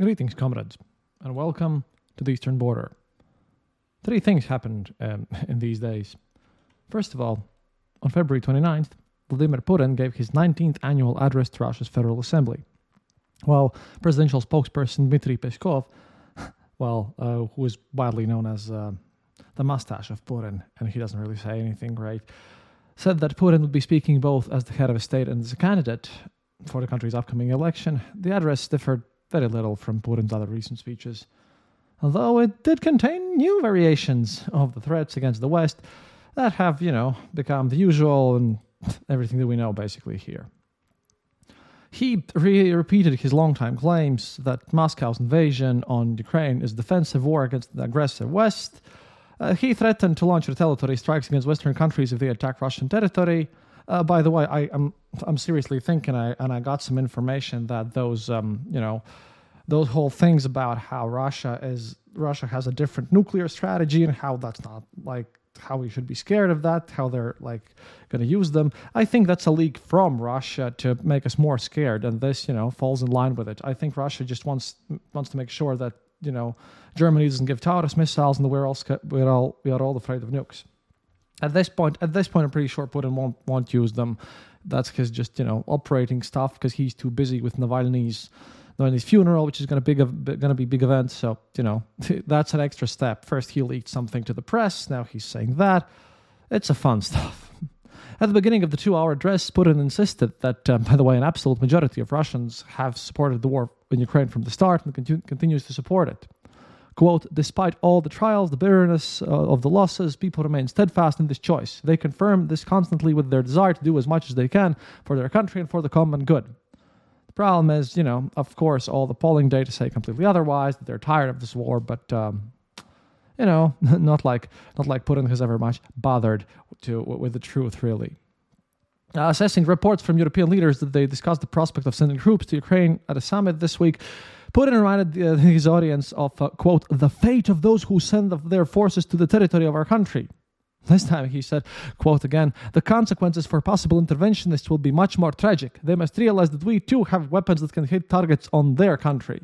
Greetings, comrades, and welcome to the Eastern Border. Three things happened um, in these days. First of all, on February 29th, Vladimir Putin gave his 19th annual address to Russia's Federal Assembly. While presidential spokesperson Dmitry Peskov, well, uh, who is widely known as uh, the mustache of Putin, and he doesn't really say anything great, said that Putin would be speaking both as the head of state and as a candidate for the country's upcoming election. The address differed very little from Putin's other recent speeches, although it did contain new variations of the threats against the West that have, you know, become the usual and everything that we know basically here. He re- repeated his longtime claims that Moscow's invasion on Ukraine is defensive war against the aggressive West. Uh, he threatened to launch retaliatory strikes against Western countries if they attack Russian territory. Uh, by the way, I, am I'm, I'm seriously thinking, I, and I got some information that those, um, you know, those whole things about how Russia is Russia has a different nuclear strategy and how that's not like how we should be scared of that, how they're like going to use them. I think that's a leak from Russia to make us more scared, and this, you know, falls in line with it. I think Russia just wants wants to make sure that you know Germany doesn't give Taurus missiles, and we're all we're all we are all afraid of nukes. At this point, at this point, I'm pretty sure Putin won't won't use them. That's his just you know operating stuff because he's too busy with Navalny's Navalny's funeral, which is going to be going to be big event. So you know that's an extra step. First he leaked something to the press. Now he's saying that. It's a fun stuff. At the beginning of the two-hour address, Putin insisted that, um, by the way, an absolute majority of Russians have supported the war in Ukraine from the start and continu- continues to support it. Quote, despite all the trials, the bitterness uh, of the losses, people remain steadfast in this choice. They confirm this constantly with their desire to do as much as they can for their country and for the common good. The problem is, you know, of course, all the polling data say completely otherwise, that they're tired of this war, but, um, you know, not like not like Putin has ever much bothered to with the truth, really. Uh, assessing reports from European leaders that they discussed the prospect of sending troops to Ukraine at a summit this week, Putin reminded uh, his audience of, uh, quote, the fate of those who send their forces to the territory of our country. This time he said, quote again, the consequences for possible interventionists will be much more tragic. They must realize that we too have weapons that can hit targets on their country.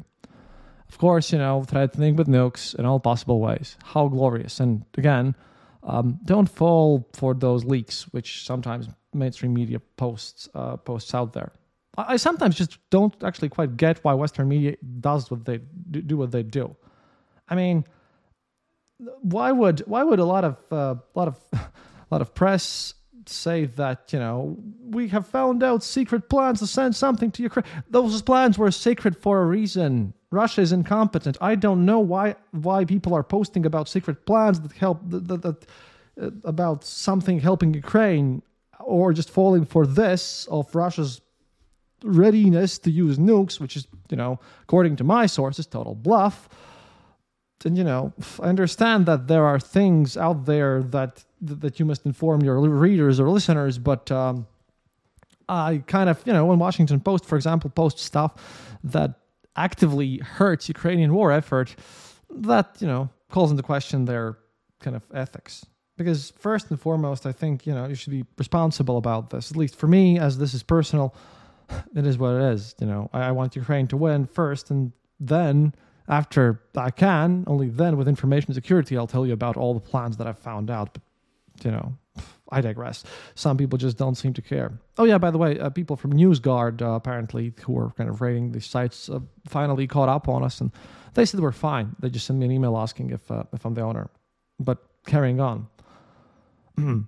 Of course, you know, threatening with nukes in all possible ways. How glorious. And again, um, don't fall for those leaks, which sometimes mainstream media posts uh, posts out there. I sometimes just don't actually quite get why Western media does what they do what they do. I mean, why would why would a lot of uh, lot of a lot of press say that you know we have found out secret plans to send something to Ukraine? Those plans were secret for a reason. Russia is incompetent. I don't know why why people are posting about secret plans that help that, that, that uh, about something helping Ukraine or just falling for this of Russia's readiness to use nukes, which is, you know, according to my sources, total bluff. And you know, I understand that there are things out there that that you must inform your readers or listeners, but um, I kind of, you know, when Washington Post, for example, posts stuff that actively hurts Ukrainian war effort, that you know calls into question their kind of ethics. Because first and foremost, I think you know you should be responsible about this. At least for me, as this is personal it is what it is. You know, I, I want Ukraine to win first, and then after I can, only then with information security, I'll tell you about all the plans that I've found out. But you know, I digress. Some people just don't seem to care. Oh yeah, by the way, uh, people from NewsGuard uh, apparently who were kind of rating these sites uh, finally caught up on us, and they said we're fine. They just sent me an email asking if uh, if I'm the owner. But carrying on.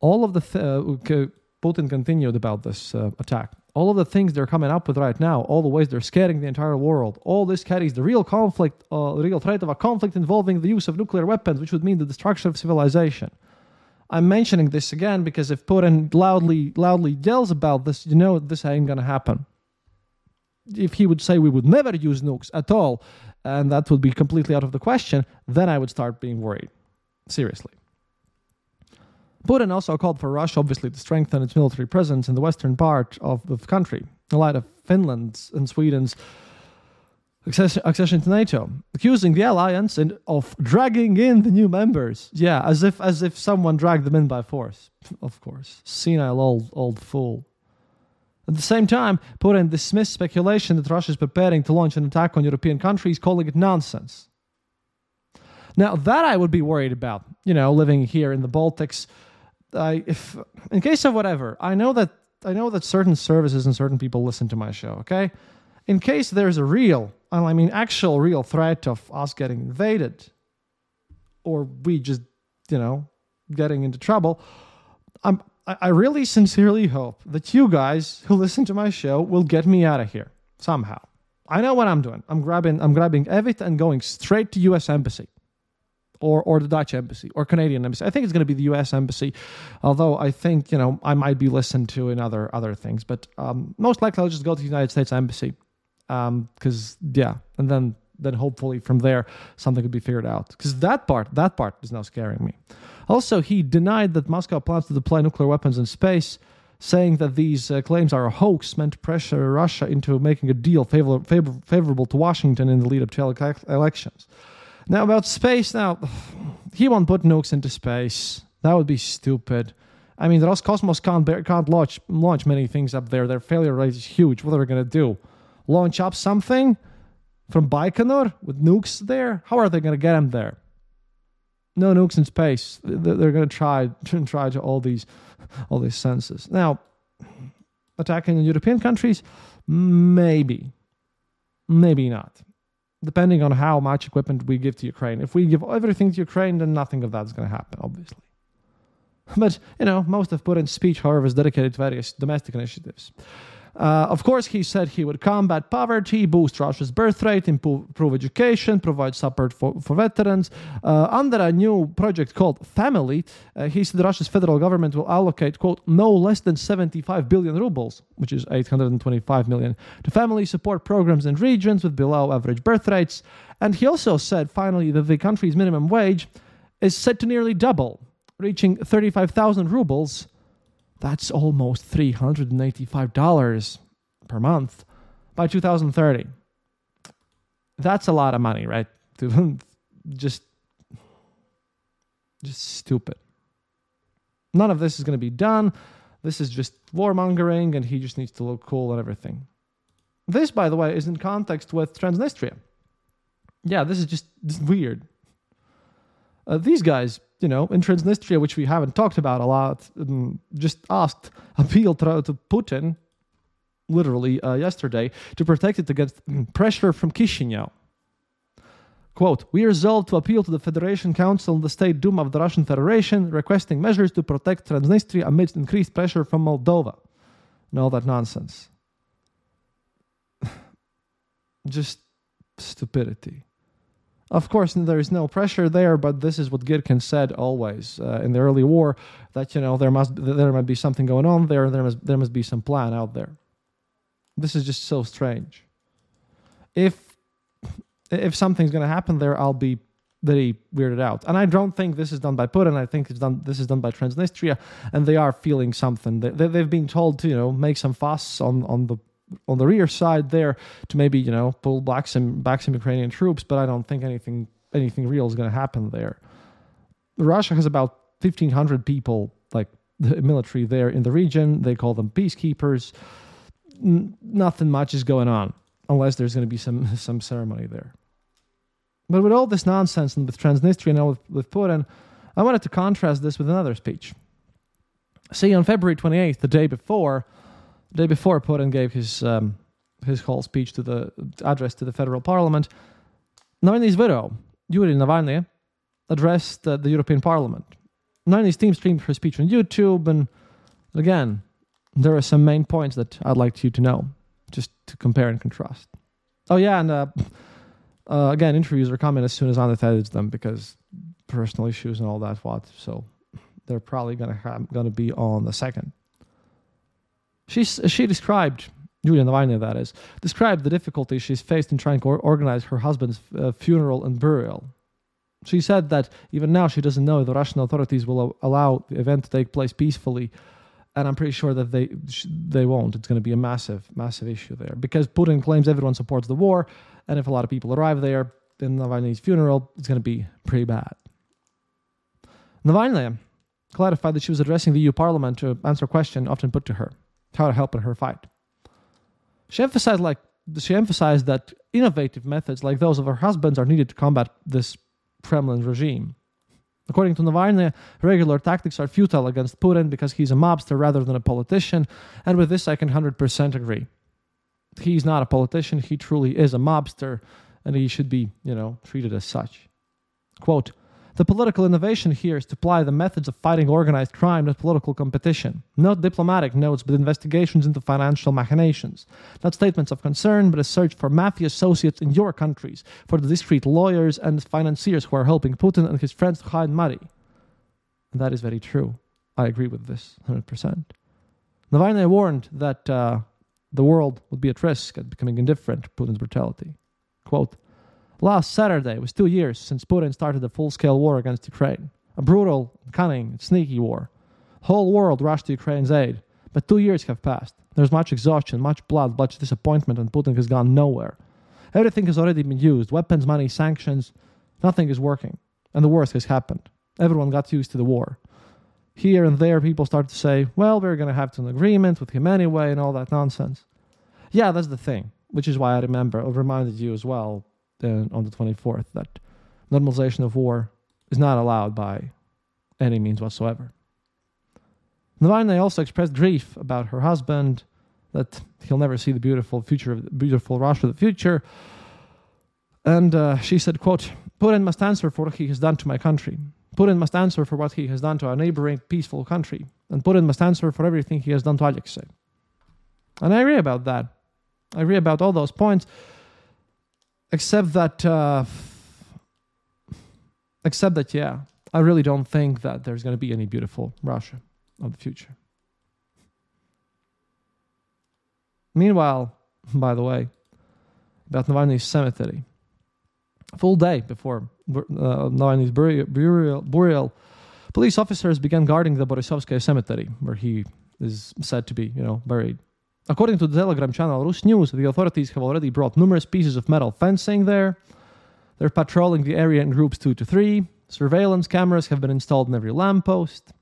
all of the th- Putin continued about this uh, attack. All of the things they're coming up with right now, all the ways they're scaring the entire world, all this carries the real conflict, uh, the real threat of a conflict involving the use of nuclear weapons, which would mean the destruction of civilization. I'm mentioning this again because if Putin loudly loudly yells about this, you know this ain't gonna happen. If he would say we would never use nukes at all, and that would be completely out of the question, then I would start being worried. Seriously. Putin also called for Russia, obviously, to strengthen its military presence in the western part of the country, in light of Finland's and Sweden's accession to NATO, accusing the alliance of dragging in the new members. Yeah, as if as if someone dragged them in by force. Of course, senile old old fool. At the same time, Putin dismissed speculation that Russia is preparing to launch an attack on European countries, calling it nonsense. Now, that I would be worried about, you know, living here in the Baltics. I, if in case of whatever, I know that I know that certain services and certain people listen to my show, okay? In case there's a real, I mean actual real threat of us getting invaded or we just, you know, getting into trouble, I'm I really sincerely hope that you guys who listen to my show will get me out of here somehow. I know what I'm doing. I'm grabbing I'm grabbing Evita and going straight to US embassy. Or, or the Dutch embassy or Canadian embassy. I think it's going to be the U.S. embassy, although I think you know I might be listened to in other other things. But um, most likely I'll just go to the United States embassy, because um, yeah, and then then hopefully from there something could be figured out. Because that part that part is now scaring me. Also, he denied that Moscow plans to deploy nuclear weapons in space, saying that these uh, claims are a hoax meant to pressure Russia into making a deal favor- favor- favorable to Washington in the lead up to ele- elections. Now, about space, now, he won't put nukes into space. That would be stupid. I mean, the Roscosmos can't, bear, can't launch, launch many things up there. Their failure rate is huge. What are they to do? Launch up something from Baikonur with nukes there? How are they to get them there? no nukes in space. They're to try try to all these all these senses. Now, attacking European countries, maybe, maybe not, depending on how much equipment we give to Ukraine. If we give everything to Ukraine, then nothing of that is going to happen, obviously. But you know, most of Putin's speech, however, is dedicated to various domestic initiatives. Uh, of course, he said he would combat poverty, boost Russia's birth rate, improve, education, provide support for, for veterans. Uh, under a new project called Family, uh, he said Russia's federal government will allocate, quote, no less than 75 billion rubles, which is 825 million, to family support programs in regions with below average birth rates. And he also said, finally, that the country's minimum wage is set to nearly double, reaching 35,000 rubles that's almost $385 per month by 2030. That's a lot of money, right? just just stupid. None of this is going to be done. This is just warmongering and he just needs to look cool and everything. This, by the way, is in context with Transnistria. Yeah, this is just this is weird. Uh, these guys you know, in Transnistria, which we haven't talked about a lot, um, just asked, appealed to, Putin, literally uh, yesterday, to protect it against pressure from Chisinau. Quote, we resolved to appeal to the Federation Council and the State Duma of the Russian Federation, requesting measures to protect Transnistria amidst increased pressure from Moldova. And all that nonsense. Just stupidity. Of course, there is no pressure there, but this is what Girkin said always uh, in the early war that you know there must there might be something going on there. There must there must be some plan out there. This is just so strange. If if something's going to happen there, I'll be very weirded out. And I don't think this is done by Putin. I think it's done. This is done by Transnistria, and they are feeling something. They, they, they've been told to you know make some fuss on on the on the rear side there to maybe you know pull back some back some Ukrainian troops, but I don't think anything anything real is going to happen there. Russia has about fifteen hundred people, like the military there in the region. They call them peacekeepers. N- nothing much is going on unless there's going to be some some ceremony there. But with all this nonsense and with Transnistria and with, with Putin, I wanted to contrast this with another speech. See, on February 28th, the day before, the day before Putin gave his um, his whole speech to the address to the federal parliament, Navalny's widow, Yulia Navalny, addressed uh, the European Parliament. Navalny's team streamed her speech on YouTube, and again, there are some main points that I'd like you to know, just to compare and contrast. Oh yeah, and uh, uh, again, interviews are coming as soon as Anna edits them because personal issues and all that. What so they're probably gonna have, gonna be on the second. She, she described, Julia Navalny that is, described the difficulties she's faced in trying to organize her husband's uh, funeral and burial. She said that even now she doesn't know if the Russian authorities will allow the event to take place peacefully, and I'm pretty sure that they they won't. It's going to be a massive, massive issue there because Putin claims everyone supports the war, and if a lot of people arrive there in Navalny's funeral, it's going to be pretty bad. Navalny clarified that she was addressing the EU Parliament to answer a question often put to her how to help in her fight. She emphasized like she emphasized that innovative methods like those of her husband's are needed to combat this Kremlin regime. According to Navalny, regular tactics are futile against Putin because he's a mobster rather than a politician, and with this I can 100% agree. He's not a politician, he truly is a mobster, and he should be, you know, treated as such. Quote, the political innovation here is to apply the methods of fighting organized crime, not political competition. Not diplomatic notes, but investigations into financial machinations. Not statements of concern, but a search for mafia associates in your countries, for the discreet lawyers and financiers who are helping Putin and his friends to hide money. And that is very true. I agree with this 100%. Navalny warned that uh, the world would be at risk at becoming indifferent to Putin's brutality. Quote, Last Saturday was two years since Putin started a full scale war against Ukraine. A brutal, cunning, sneaky war. Whole world rushed to Ukraine's aid. But two years have passed. There's much exhaustion, much blood, much disappointment, and Putin has gone nowhere. Everything has already been used weapons, money, sanctions. Nothing is working. And the worst has happened. Everyone got used to the war. Here and there, people start to say, well, we're going to have an agreement with him anyway, and all that nonsense. Yeah, that's the thing, which is why I remember, I reminded you as well uh, on the 24th that normalization of war is not allowed by any means whatsoever. Navalny also expressed grief about her husband, that he'll never see the beautiful future of the beautiful Russia of the future. And uh, she said, quote, Putin must answer for what he has done to my country. Putin must answer for what he has done to our neighboring peaceful country. And Putin must answer for everything he has done to Alexei. And I agree about that. I agree about all those points except that uh, except that yeah i really don't think that there's going to be any beautiful russia of the future. Meanwhile by the way about navalny's cemetery. Full day before uh, navalny's burial, burial, burial police officers began guarding the borisovskaya cemetery where he is said to be you know buried According to the Telegram channel Rus News, the authorities have already brought numerous pieces of metal fencing there. They're patrolling the area in groups two to three. Surveillance cameras have been installed in every lamppost.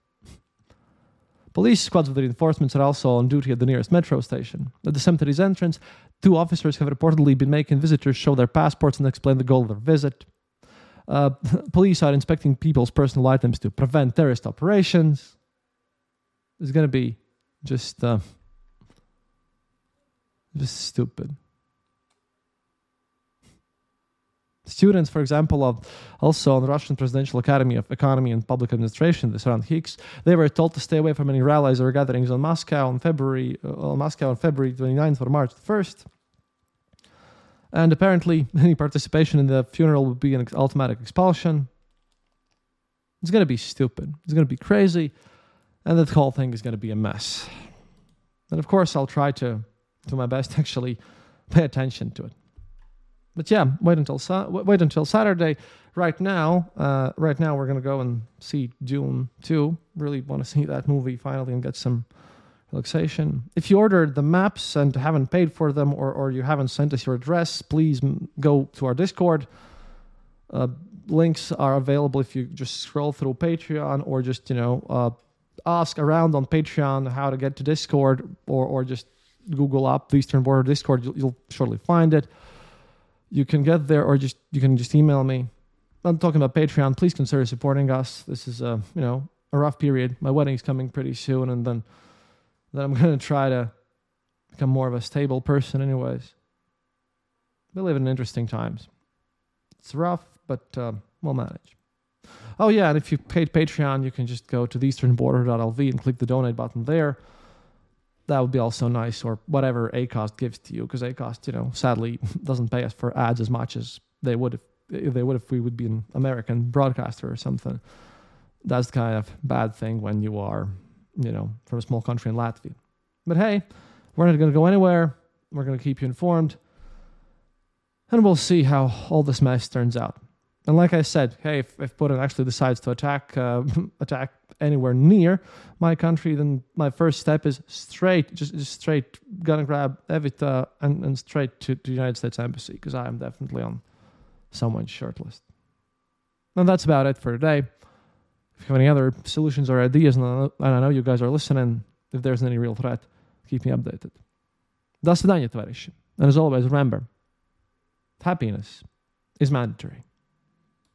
Police squads with reinforcements are also on duty at the nearest metro station. At the cemetery's entrance, two officers have reportedly been making visitors show their passports and explain the goal of their visit. Uh, police are inspecting people's personal items to prevent terrorist operations. It's going to be just. Uh, just stupid. Students, for example, of also on the Russian Presidential Academy of Economy and Public Administration, this around HIKS, they were told to stay away from any rallies or gatherings on Moscow on February uh, on Moscow on February 29th or March 1st. And apparently, any participation in the funeral would be an automatic expulsion. It's going to be stupid. It's going to be crazy, and the whole thing is going to be a mess. And of course, I'll try to do my best actually pay attention to it. But yeah, wait until wait until Saturday. Right now, uh, right now we're gonna go and see Dune two. Really want to see that movie finally and get some relaxation. If you ordered the maps and haven't paid for them, or or you haven't sent us your address, please go to our Discord. Uh, links are available if you just scroll through Patreon or just you know uh, ask around on Patreon how to get to Discord or or just Google up the Eastern Border Discord. You'll, you'll shortly find it. You can get there, or just you can just email me. I'm talking about Patreon. Please consider supporting us. This is a you know a rough period. My wedding's coming pretty soon, and then then I'm gonna try to become more of a stable person. Anyways, we live in interesting times. It's rough, but uh, we'll manage. Oh yeah, and if you paid Patreon, you can just go to theeasternborder.lv and click the donate button there that would be also nice, or whatever Acast gives to you, because Acast, you know, sadly doesn't pay us for ads as much as they would if, they would if we would be an American broadcaster or something. That's kind of bad thing when you are, you know, from a small country in Latvia. But hey, we're not going to go anywhere. We're going to keep you informed, and we'll see how all this mess turns out. And like I said, hey, if, if Putin actually decides to attack uh, attack anywhere near my country, then my first step is straight, just, just straight, gonna grab Evita and, and straight to, to the United States Embassy because I am definitely on someone's short list. And that's about it for today. If you have any other solutions or ideas, and I know you guys are listening, if there's any real threat, keep me updated. До свидания, товарищи. And as always, remember, happiness is mandatory.